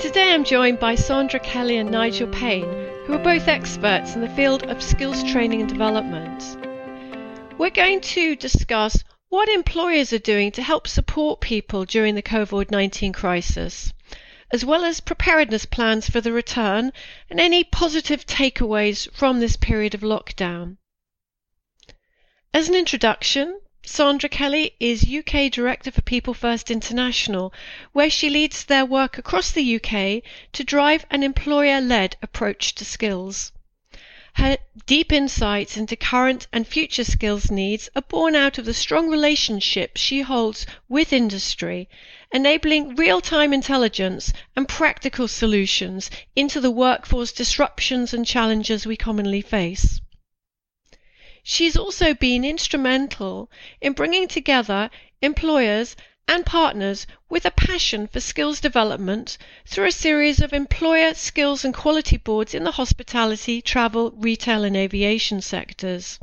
Today I'm joined by Sandra Kelly and Nigel Paine, who are both experts in the field of skills training and development. We're going to discuss what employers are doing to help support people during the COVID 19 crisis, as well as preparedness plans for the return and any positive takeaways from this period of lockdown. As an introduction, Sandra Kelly is UK Director for People First International, where she leads their work across the UK to drive an employer led approach to skills. Her deep insights into current and future skills needs are born out of the strong relationships she holds with industry, enabling real time intelligence and practical solutions into the workforce disruptions and challenges we commonly face. She's also been instrumental in bringing together employers and partners with a passion for skills development through a series of employer skills and quality boards in the hospitality, travel, retail, and aviation sectors.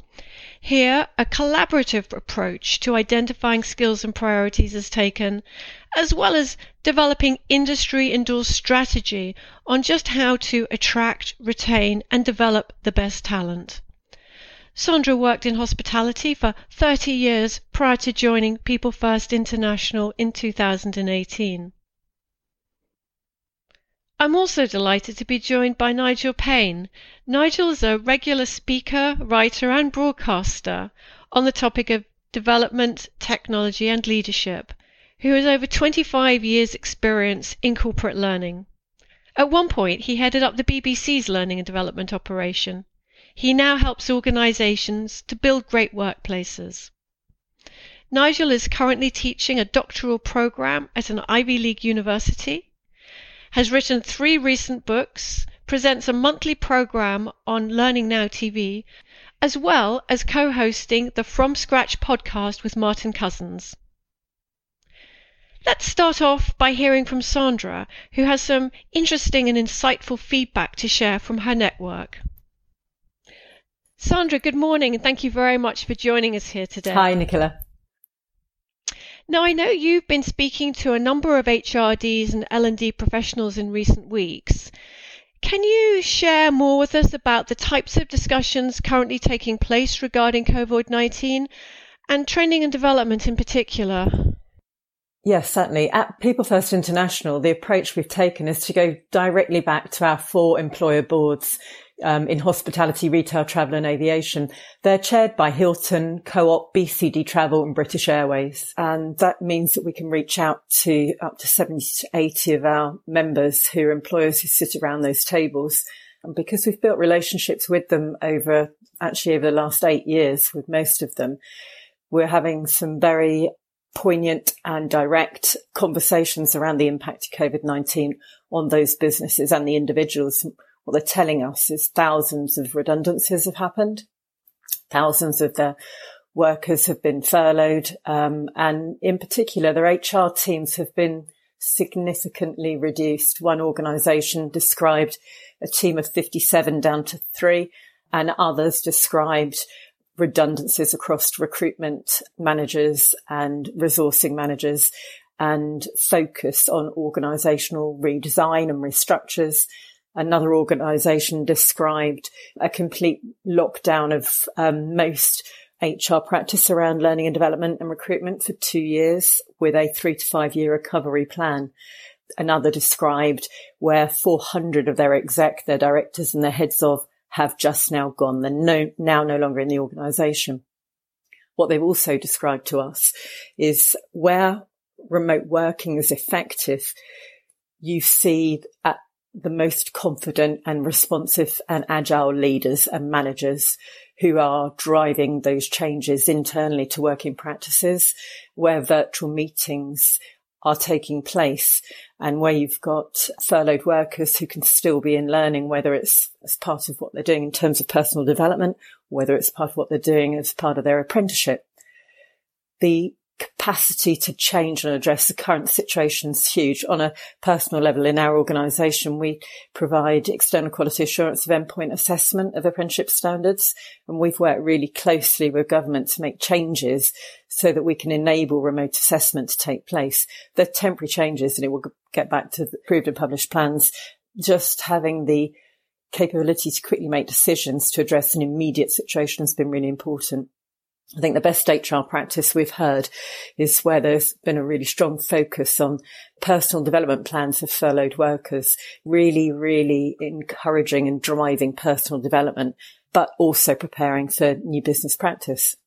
Here, a collaborative approach to identifying skills and priorities is taken, as well as developing industry endorsed strategy on just how to attract, retain, and develop the best talent. Sandra worked in hospitality for 30 years prior to joining People First International in 2018. I'm also delighted to be joined by Nigel Paine. Nigel is a regular speaker, writer, and broadcaster on the topic of development, technology, and leadership, who has over 25 years' experience in corporate learning. At one point, he headed up the BBC's learning and development operation. He now helps organizations to build great workplaces. Nigel is currently teaching a doctoral program at an Ivy League university, has written three recent books, presents a monthly program on Learning Now TV, as well as co hosting the From Scratch podcast with Martin Couzins. Let's start off by hearing from Sandra, who has some interesting and insightful feedback to share from her network. Sandra, good morning, and thank you very much for joining us here today. Hi, Nicola. Now, I know you've been speaking to a number of HRDs and L&D professionals in recent weeks. Can you share more with us about the types of discussions currently taking place regarding COVID-19 and training and development in particular? Yes, certainly. At People First International, the approach we've taken is to go directly back to our four employer boards um, in hospitality, retail, travel and aviation. They're chaired by Hilton, Co-op, BCD Travel and British Airways. And that means that we can reach out to up to 70 to 80 of our members who are employers who sit around those tables. And because we've built relationships with them over actually over the last eight years with most of them, we're having some very poignant and direct conversations around the impact of COVID-19 on those businesses and the individuals what they're telling us is thousands of redundancies have happened. Thousands of their workers have been furloughed. Um, and in particular, their HR teams have been significantly reduced. One organization described a team of 57 down to three and others described redundancies across recruitment managers and resourcing managers and focus on organizational redesign and restructures another organization described a complete lockdown of um, most HR practice around learning and development and recruitment for two years with a three to five year recovery plan. Another described where 400 of their exec, their directors and their heads of have just now gone. They're no, now no longer in the organization. What they've also described to us is where remote working is effective, you see at the most confident and responsive and agile leaders and managers who are driving those changes internally to working practices where virtual meetings are taking place and where you've got furloughed workers who can still be in learning, whether it's as part of what they're doing in terms of personal development, whether it's part of what they're doing as part of their apprenticeship. The capacity to change and address the current situation is huge. On a personal level, in our organisation, we provide external quality assurance of endpoint assessment of apprenticeship standards, and we've worked really closely with government to make changes so that we can enable remote assessment to take place. They're temporary changes, and it will get back to the approved and published plans. Just having the capability to quickly make decisions to address an immediate situation has been really important. I think the best state trial practice we've heard is where there's been a really strong focus on personal development plans for furloughed workers, really, really encouraging and driving personal development, but also preparing for new business practice.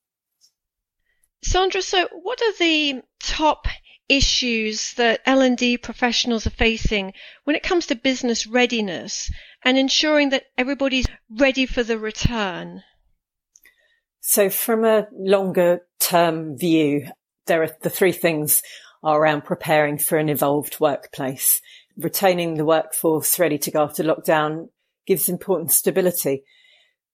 Sandra, so what are the top issues that L&D professionals are facing when it comes to business readiness and ensuring that everybody's ready for the return? So from a longer term view, there are the three things are around preparing for an evolved workplace. Retaining the workforce ready to go after lockdown gives important stability.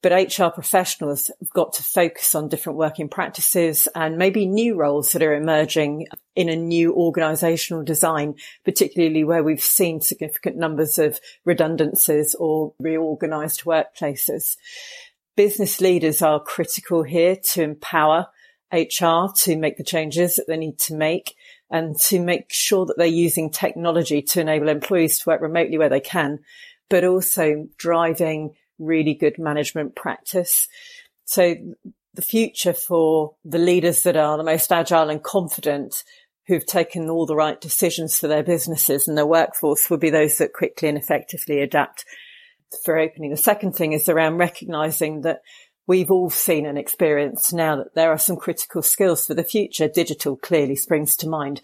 But HR professionals have got to focus on different working practices and maybe new roles that are emerging in a new organisational design, particularly where we've seen significant numbers of redundancies or reorganised workplaces business leaders are critical here to empower HR to make the changes that they need to make and to make sure that they're using technology to enable employees to work remotely where they can, but also driving really good management practice. So the future for the leaders that are the most agile and confident who've taken all the right decisions for their businesses and their workforce will be those that quickly and effectively adapt for opening. The second thing is around recognizing that we've all seen and experienced now that there are some critical skills for the future. Digital clearly springs to mind.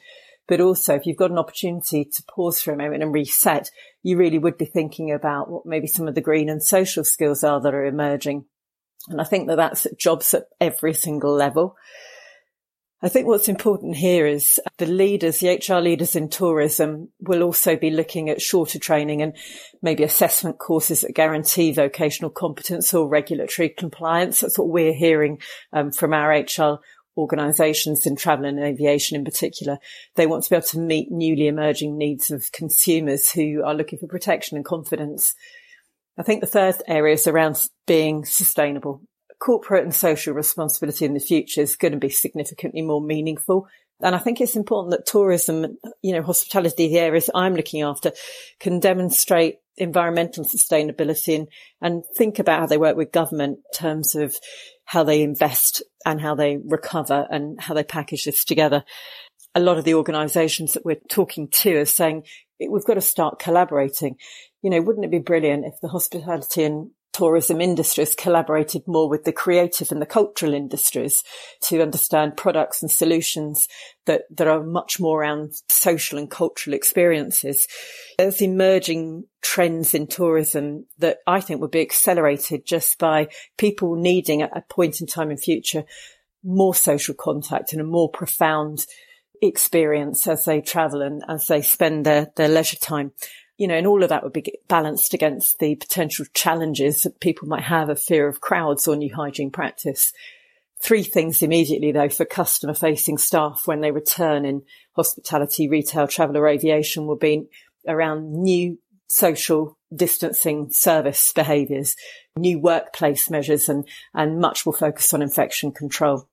But also, if you've got an opportunity to pause for a moment and reset, you really would be thinking about what maybe some of the green and social skills are that are emerging. And I think that that's jobs at every single level. I think what's important here is the leaders, the HR leaders in tourism will also be looking at shorter training and maybe assessment courses that guarantee vocational competence or regulatory compliance. That's what we're hearing um, from our HR organisations in travel and aviation in particular. They want to be able to meet newly emerging needs of consumers who are looking for protection and confidence. I think the third area is around being sustainable corporate and social responsibility in the future is going to be significantly more meaningful. And I think it's important that tourism, you know, hospitality, the areas I'm looking after can demonstrate environmental sustainability and, and think about how they work with government in terms of how they invest and how they recover and how they package this together. A lot of the organisations that we're talking to are saying we've got to start collaborating. You know, wouldn't it be brilliant if the hospitality and tourism industries collaborated more with the creative and the cultural industries to understand products and solutions that, that are much more around social and cultural experiences. There's emerging trends in tourism that I think would be accelerated just by people needing at a point in time in future more social contact and a more profound experience as they travel and as they spend their, their leisure time you know, and all of that would be balanced against the potential challenges that people might have of fear of crowds or new hygiene practice. Three things immediately though for customer facing staff when they return in hospitality, retail, travel or aviation will be around new social distancing service behaviours, new workplace measures and, and much more focus on infection control.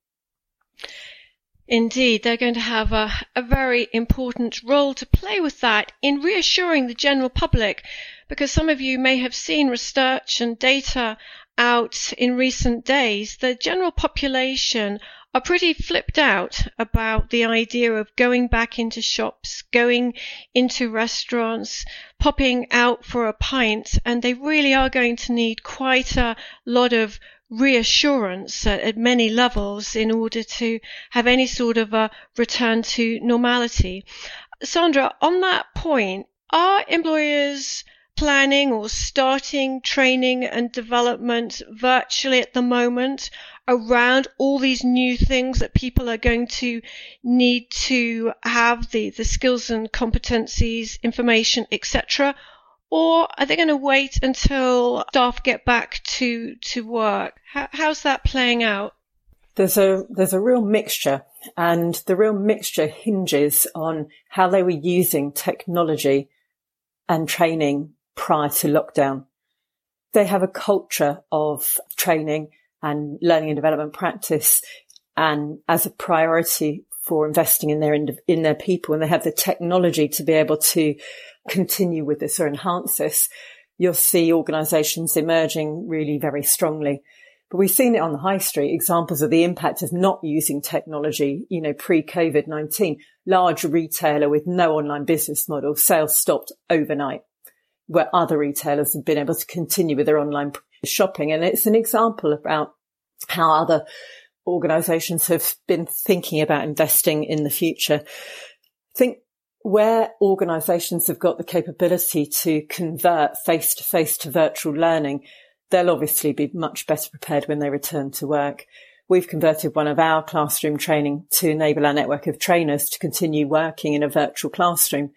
Indeed, they're going to have a, a, very important role to play with that in reassuring the general public, because some of you may have seen research and data out in recent days. The general population are pretty flipped out about the idea of going back into shops, going into restaurants, popping out for a pint, and they really are going to need quite a lot of reassurance at, at, many levels in order to have any sort of a return to normality. Sandra, on that point, are employers planning or starting training and development virtually at the moment around all these new things that people are going to need to have the, the skills and competencies, information, etc.? Or are they going to wait until staff get back to, to work? How, how's that playing out? There's a there's a real mixture, and the real mixture hinges on how they were using technology and training prior to lockdown. They have a culture of training and learning and development practice, and as a priority for investing in their in their people, and they have the technology to be able to continue with this or enhance this. You'll see organisations emerging really very strongly. But we've seen it on the high street, examples of the impact of not using technology, you know, pre-COVID-19. Large retailer with no online business model, sales stopped overnight, where other retailers have been able to continue with their online shopping. And it's an example about how other organisations have been thinking about investing in the future. I think where organisations have got the capability to convert face to face to virtual learning, they'll obviously be much better prepared when they return to work. We've converted one of our classroom training to enable our network of trainers to continue working in a virtual classroom.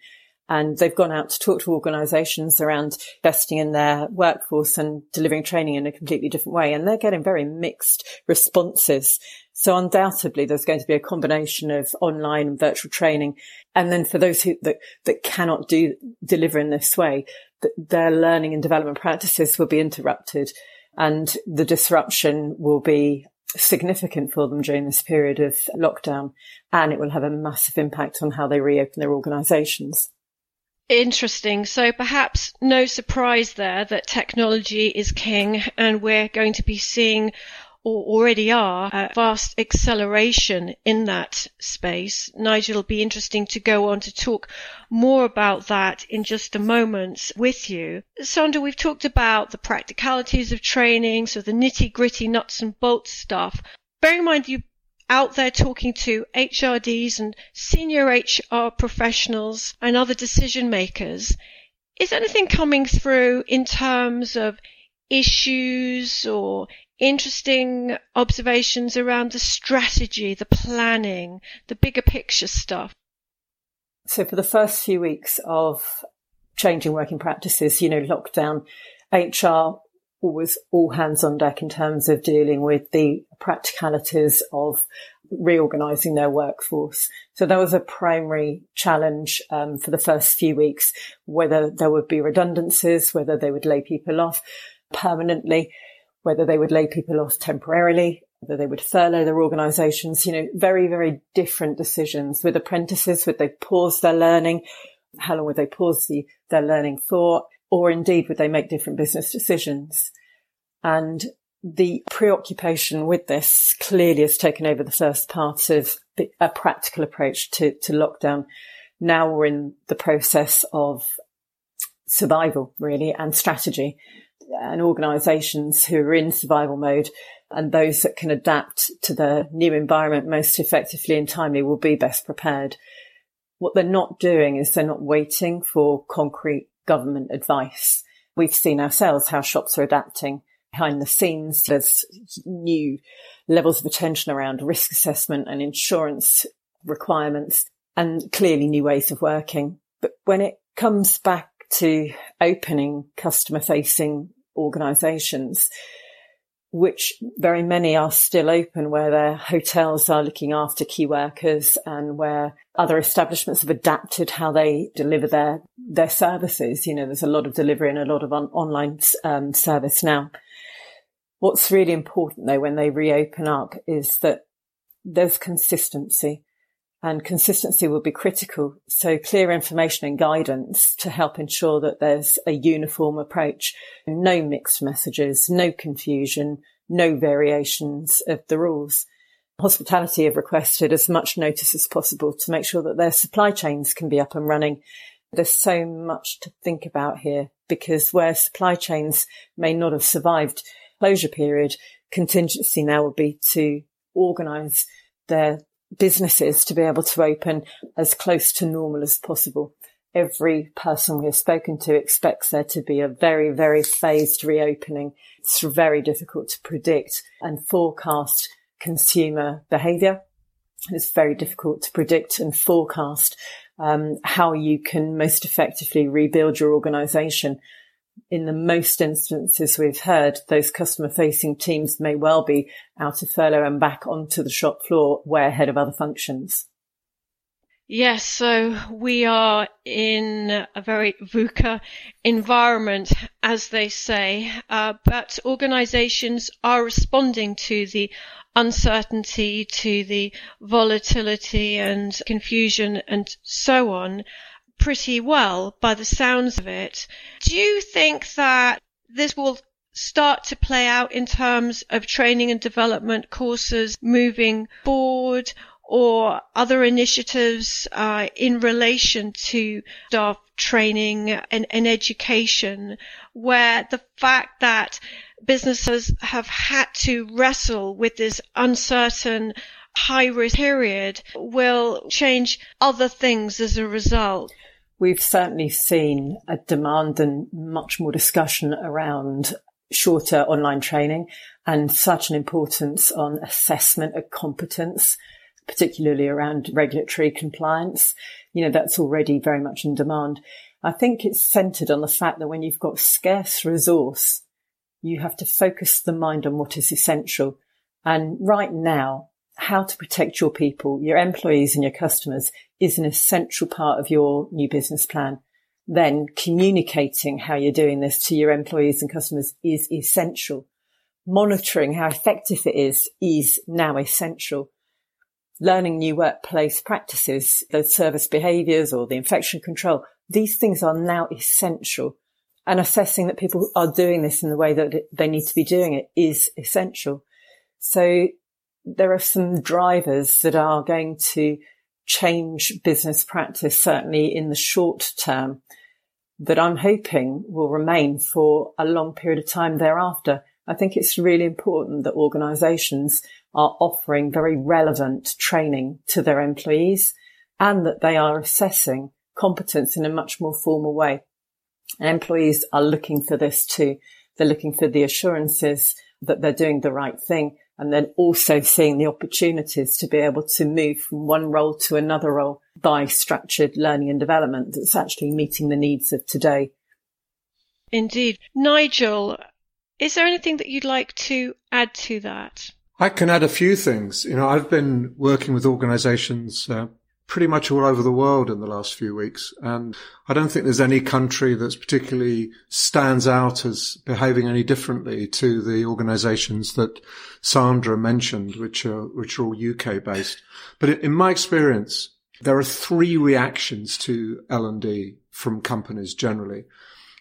And they've gone out to talk to organisations around investing in their workforce and delivering training in a completely different way. And they're getting very mixed responses. So undoubtedly there's going to be a combination of online and virtual training. And then for those who, that, that cannot do, deliver in this way, their learning and development practices will be interrupted and the disruption will be significant for them during this period of lockdown and it will have a massive impact on how they reopen their organisations. Interesting. So perhaps no surprise there that technology is king and we're going to be seeing or already are a vast acceleration in that space. Nigel, it'll be interesting to go on to talk more about that in just a moment with you. Sandra, we've talked about the practicalities of training, so the nitty gritty nuts and bolts stuff. Bear in mind you out there talking to HRDs and senior HR professionals and other decision makers. Is anything coming through in terms of issues or interesting observations around the strategy, the planning, the bigger picture stuff. So for the first few weeks of changing working practices, you know, lockdown, HR was all hands on deck in terms of dealing with the practicalities of reorganizing their workforce. So that was a primary challenge um, for the first few weeks, whether there would be redundancies, whether they would lay people off permanently whether they would lay people off temporarily, whether they would furlough their organisations, you know, very, very different decisions. With apprentices, would they pause their learning? How long would they pause the, their learning for? Or indeed, would they make different business decisions? And the preoccupation with this clearly has taken over the first part of a practical approach to, to lockdown. Now we're in the process of survival, really, and strategy and organisations who are in survival mode and those that can adapt to the new environment most effectively and timely will be best prepared. What they're not doing is they're not waiting for concrete government advice. We've seen ourselves how shops are adapting behind the scenes. There's new levels of attention around risk assessment and insurance requirements and clearly new ways of working. But when it comes back to opening customer facing organisations, which very many are still open where their hotels are looking after key workers and where other establishments have adapted how they deliver their, their services. You know, there's a lot of delivery and a lot of on, online um, service now. What's really important though when they reopen up is that there's consistency and consistency will be critical. So clear information and guidance to help ensure that there's a uniform approach, no mixed messages, no confusion, no variations of the rules. Hospitality have requested as much notice as possible to make sure that their supply chains can be up and running. There's so much to think about here because where supply chains may not have survived closure period, contingency now will be to organise their businesses to be able to open as close to normal as possible. Every person we have spoken to expects there to be a very, very phased reopening. It's very difficult to predict and forecast consumer behaviour. It's very difficult to predict and forecast um, how you can most effectively rebuild your organisation. In the most instances we've heard, those customer facing teams may well be out of furlough and back onto the shop floor way ahead of other functions. Yes, so we are in a very VUCA environment, as they say, uh, but organizations are responding to the uncertainty, to the volatility and confusion and so on pretty well by the sounds of it. Do you think that this will start to play out in terms of training and development courses moving forward or other initiatives uh, in relation to staff training and, and education where the fact that businesses have had to wrestle with this uncertain high risk period will change other things as a result. We've certainly seen a demand and much more discussion around shorter online training and such an importance on assessment of competence, particularly around regulatory compliance. You know, that's already very much in demand. I think it's centered on the fact that when you've got scarce resource, you have to focus the mind on what is essential. And right now, how to protect your people, your employees and your customers is an essential part of your new business plan. Then communicating how you're doing this to your employees and customers is essential. Monitoring how effective it is is now essential. Learning new workplace practices, those service behaviors or the infection control, these things are now essential. And assessing that people are doing this in the way that they need to be doing it is essential. So there are some drivers that are going to change business practice, certainly in the short term, that I'm hoping will remain for a long period of time thereafter. I think it's really important that organisations are offering very relevant training to their employees and that they are assessing competence in a much more formal way. And employees are looking for this too. They're looking for the assurances that they're doing the right thing and then also seeing the opportunities to be able to move from one role to another role by structured learning and development that's actually meeting the needs of today. Indeed. Nigel, is there anything that you'd like to add to that? I can add a few things. You know, I've been working with organizations uh, pretty much all over the world in the last few weeks. And I don't think there's any country that's particularly stands out as behaving any differently to the organizations that Sandra mentioned, which are, which are all UK based. But in my experience, there are three reactions to L&D from companies generally.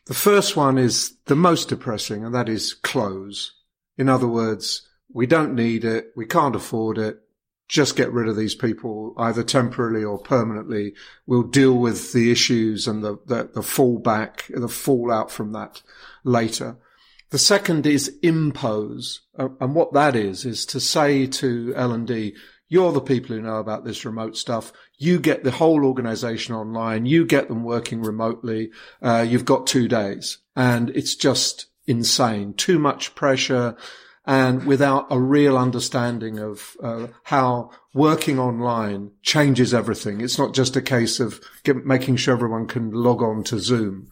The first one is the most depressing, and that is close. In other words, we don't need it. We can't afford it just get rid of these people either temporarily or permanently. We'll deal with the issues and the, the, the fallback, the fallout from that later. The second is impose. Uh, and what that is, is to say to L&D, you're the people who know about this remote stuff. You get the whole organization online. You get them working remotely. Uh, you've got two days and it's just insane. Too much pressure and without a real understanding of uh, how working online changes everything. It's not just a case of get, making sure everyone can log on to Zoom.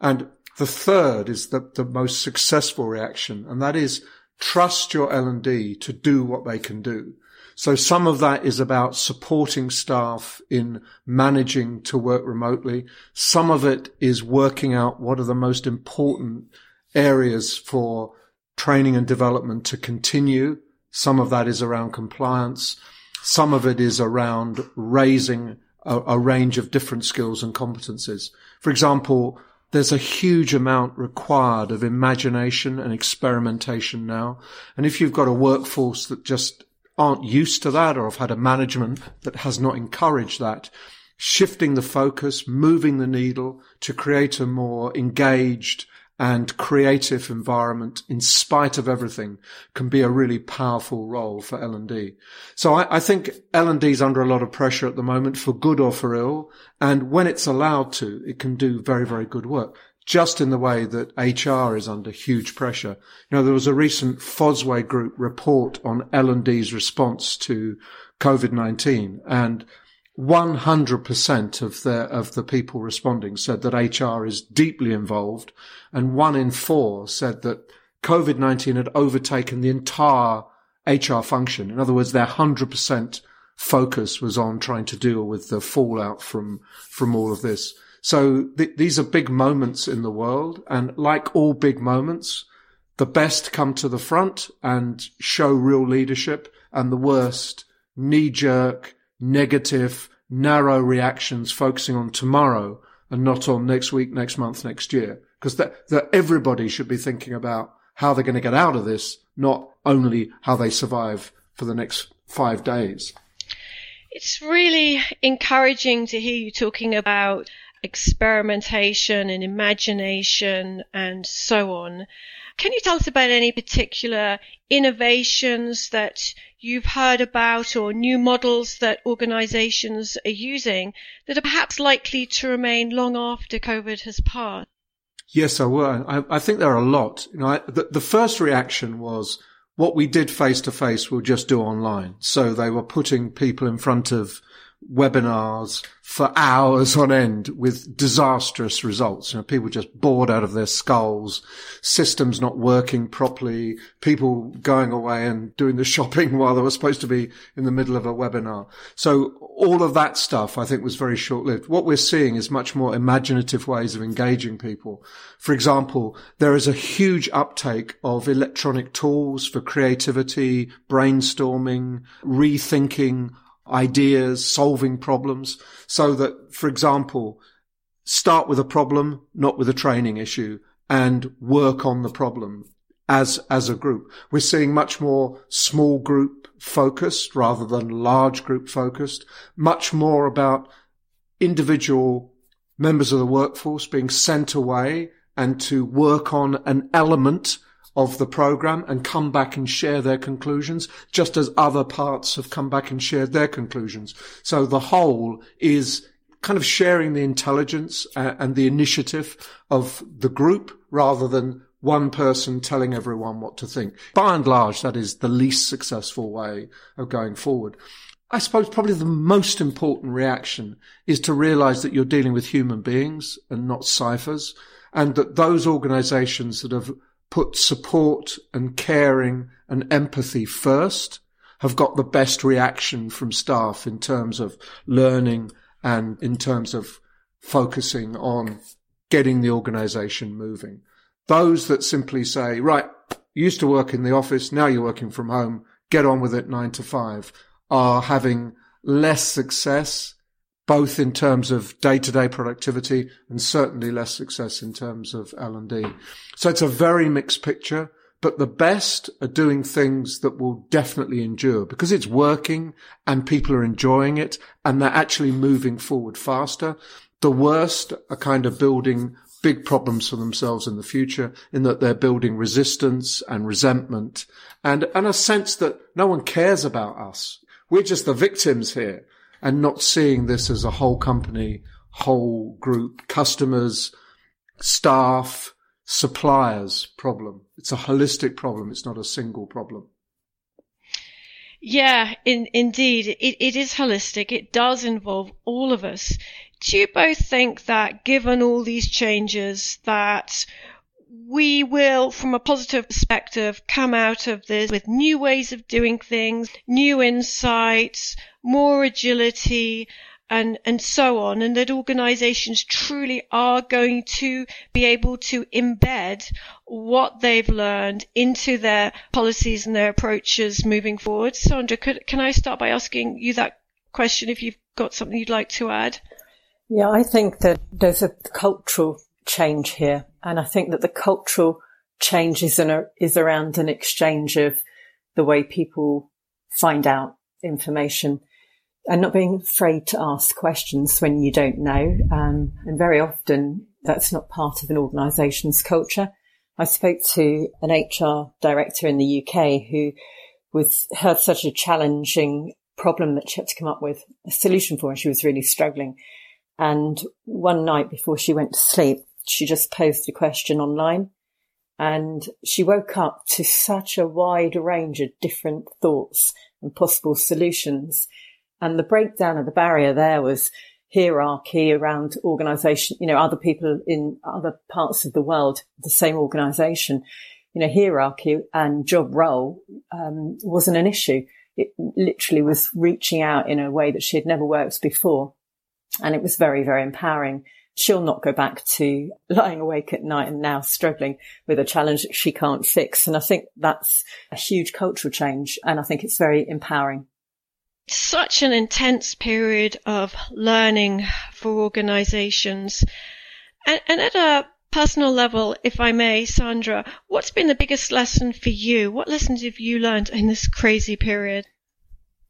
And the third is the, the most successful reaction, and that is trust your L&D to do what they can do. So some of that is about supporting staff in managing to work remotely. Some of it is working out what are the most important areas for training and development to continue. Some of that is around compliance. Some of it is around raising a, a, range of different skills and competencies. For example, there's a huge amount required of imagination and experimentation now. And if you've got a workforce that just aren't used to that or have had a management that has not encouraged that, shifting the focus, moving the needle to create a more engaged, and creative environment in spite of everything can be a really powerful role for L&D. So I, I think L&D is under a lot of pressure at the moment for good or for ill. And when it's allowed to, it can do very, very good work. Just in the way that HR is under huge pressure. You know, there was a recent Fosway Group report on L&D's response to COVID-19 and 100% of the, of the people responding said that HR is deeply involved and one in four said that COVID-19 had overtaken the entire HR function. In other words, their 100% focus was on trying to deal with the fallout from, from all of this. So th- these are big moments in the world. And like all big moments, the best come to the front and show real leadership and the worst knee jerk, negative, narrow reactions focusing on tomorrow and not on next week, next month, next year. Because that, that everybody should be thinking about how they're going to get out of this, not only how they survive for the next five days. It's really encouraging to hear you talking about experimentation and imagination and so on. Can you tell us about any particular innovations that you've heard about or new models that organizations are using that are perhaps likely to remain long after COVID has passed? Yes, I will. I, I think there are a lot. You know, I, the, the first reaction was what we did face to face, we'll just do online. So they were putting people in front of webinars for hours on end with disastrous results. You know, people just bored out of their skulls, systems not working properly, people going away and doing the shopping while they were supposed to be in the middle of a webinar. So all of that stuff I think was very short lived. What we're seeing is much more imaginative ways of engaging people. For example, there is a huge uptake of electronic tools for creativity, brainstorming, rethinking ideas, solving problems so that, for example, start with a problem, not with a training issue and work on the problem as, as a group. We're seeing much more small group focused rather than large group focused, much more about individual members of the workforce being sent away and to work on an element of the program and come back and share their conclusions, just as other parts have come back and shared their conclusions. So the whole is kind of sharing the intelligence uh, and the initiative of the group rather than one person telling everyone what to think. By and large, that is the least successful way of going forward. I suppose probably the most important reaction is to realize that you're dealing with human beings and not ciphers and that those organizations that have put support and caring and empathy first have got the best reaction from staff in terms of learning and in terms of focusing on getting the organization moving. Those that simply say, right, you used to work in the office, now you're working from home, get on with it nine to five, are having less success both in terms of day-to-day productivity and certainly less success in terms of L&D. So it's a very mixed picture, but the best are doing things that will definitely endure because it's working and people are enjoying it and they're actually moving forward faster. The worst are kind of building big problems for themselves in the future in that they're building resistance and resentment and, and a sense that no one cares about us. We're just the victims here and not seeing this as a whole company, whole group, customers, staff, suppliers problem. It's a holistic problem. It's not a single problem. Yeah, in, indeed, it, it is holistic. It does involve all of us. Do you both think that given all these changes that we will, from a positive perspective, come out of this with new ways of doing things, new insights, more agility, and, and so on, and that organizations truly are going to be able to embed what they've learned into their policies and their approaches moving forward. Sandra, could, can I start by asking you that question if you've got something you'd like to add? Yeah, I think that there's a cultural change here. And I think that the cultural change is, is around an exchange of the way people find out information and not being afraid to ask questions when you don't know. Um, and very often that's not part of an organisation's culture. I spoke to an HR director in the UK who was had such a challenging problem that she had to come up with a solution for, and she was really struggling. And one night before she went to sleep, she just posed a question online, and she woke up to such a wide range of different thoughts and possible solutions And the breakdown of the barrier there was hierarchy around organization, you know, other people in other parts of the world, the same organization, you know, hierarchy and job role um, wasn't an issue. It literally was reaching out in a way that she had never worked before. And it was very, very empowering. She'll not go back to lying awake at night and now struggling with a challenge that she can't fix. And I think that's a huge cultural change. And I think it's very empowering such an intense period of learning for organizations. And, and, at a personal level, if I may, Sandra, what's been the biggest lesson for you? What lessons have you learned in this crazy period?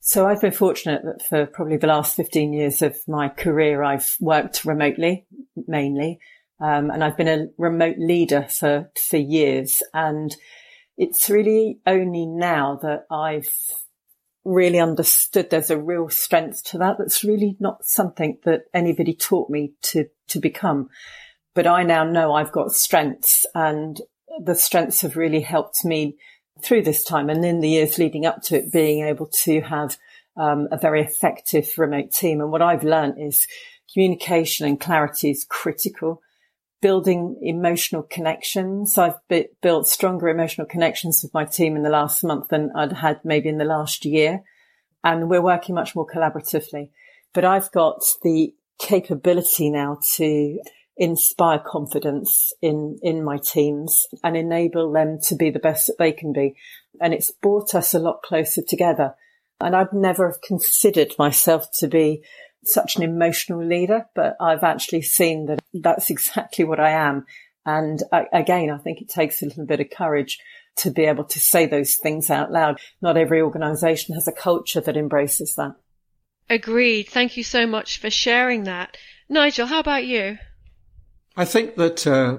So I've been fortunate that for probably the last 15 years of my career, I've worked remotely mainly. Um, and I've been a remote leader for, for years. And it's really only now that I've really understood there's a real strength to that. That's really not something that anybody taught me to, to become. But I now know I've got strengths and the strengths have really helped me through this time. And in the years leading up to it, being able to have um, a very effective remote team. And what I've learned is communication and clarity is critical building emotional connections. I've built stronger emotional connections with my team in the last month than I'd had maybe in the last year. And we're working much more collaboratively. But I've got the capability now to inspire confidence in, in my teams and enable them to be the best that they can be. And it's brought us a lot closer together. And I'd never have considered myself to be such an emotional leader, but I've actually seen that that's exactly what I am. And I, again, I think it takes a little bit of courage to be able to say those things out loud. Not every organization has a culture that embraces that. Agreed. Thank you so much for sharing that. Nigel, how about you? I think that uh,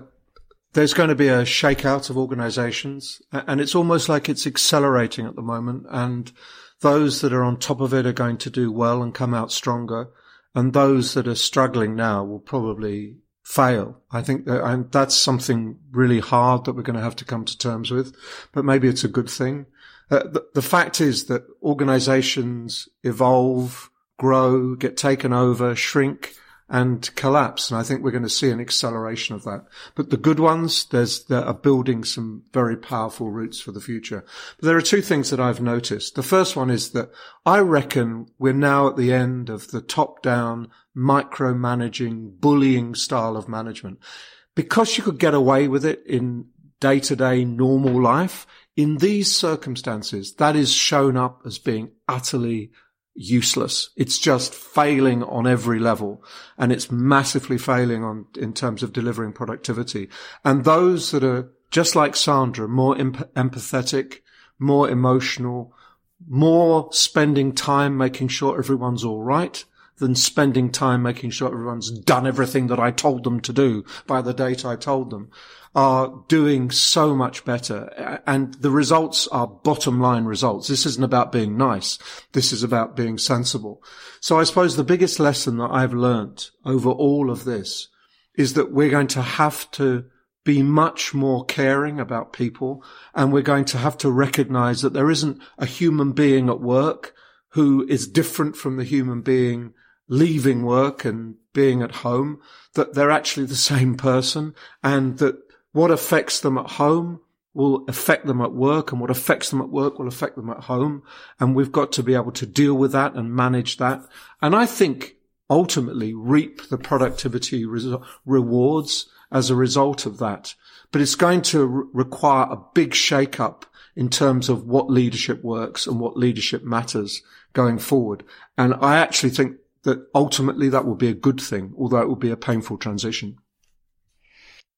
there's going to be a shakeout of organizations and it's almost like it's accelerating at the moment. And those that are on top of it are going to do well and come out stronger. And those that are struggling now will probably fail. I think that, and that's something really hard that we're going to have to come to terms with, but maybe it's a good thing. Uh, the, the fact is that organizations evolve, grow, get taken over, shrink, and collapse. And I think we're going to see an acceleration of that. But the good ones, there's, there are building some very powerful roots for the future. But there are two things that I've noticed. The first one is that I reckon we're now at the end of the top down micromanaging, bullying style of management. Because you could get away with it in day to day normal life, in these circumstances, that is shown up as being utterly useless. It's just failing on every level and it's massively failing on in terms of delivering productivity. And those that are just like Sandra, more empathetic, more emotional, more spending time making sure everyone's all right than spending time making sure everyone's done everything that I told them to do by the date I told them are doing so much better. And the results are bottom line results. This isn't about being nice. This is about being sensible. So I suppose the biggest lesson that I've learnt over all of this is that we're going to have to be much more caring about people and we're going to have to recognize that there isn't a human being at work who is different from the human being leaving work and being at home, that they're actually the same person and that what affects them at home will affect them at work and what affects them at work will affect them at home. And we've got to be able to deal with that and manage that. And I think ultimately reap the productivity re- rewards as a result of that. But it's going to re- require a big shake-up in terms of what leadership works and what leadership matters going forward. And I actually think that ultimately that will be a good thing, although it will be a painful transition.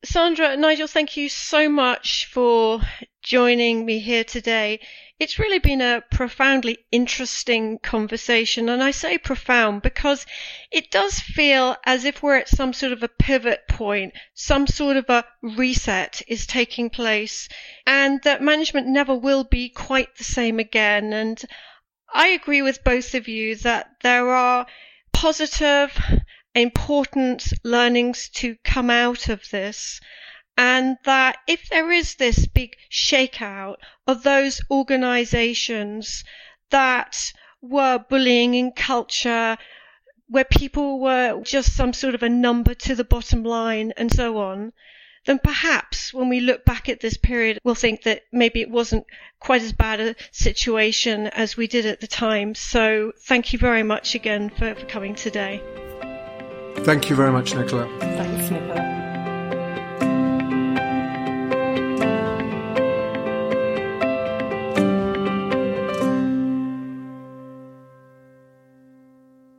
Sandra, Nigel, thank you so much for joining me here today. It's really been a profoundly interesting conversation, and I say profound because it does feel as if we're at some sort of a pivot point, some sort of a reset is taking place, and that management never will be quite the same again. And I agree with both of you that there are positive important learnings to come out of this and that if there is this big shakeout of those organizations that were bullying in culture, where people were just some sort of a number to the bottom line and so on, then perhaps when we look back at this period, we'll think that maybe it wasn't quite as bad a situation as we did at the time. So thank you very much again for, for coming today. Thank you very much, Nicola. Thanks, Nicola.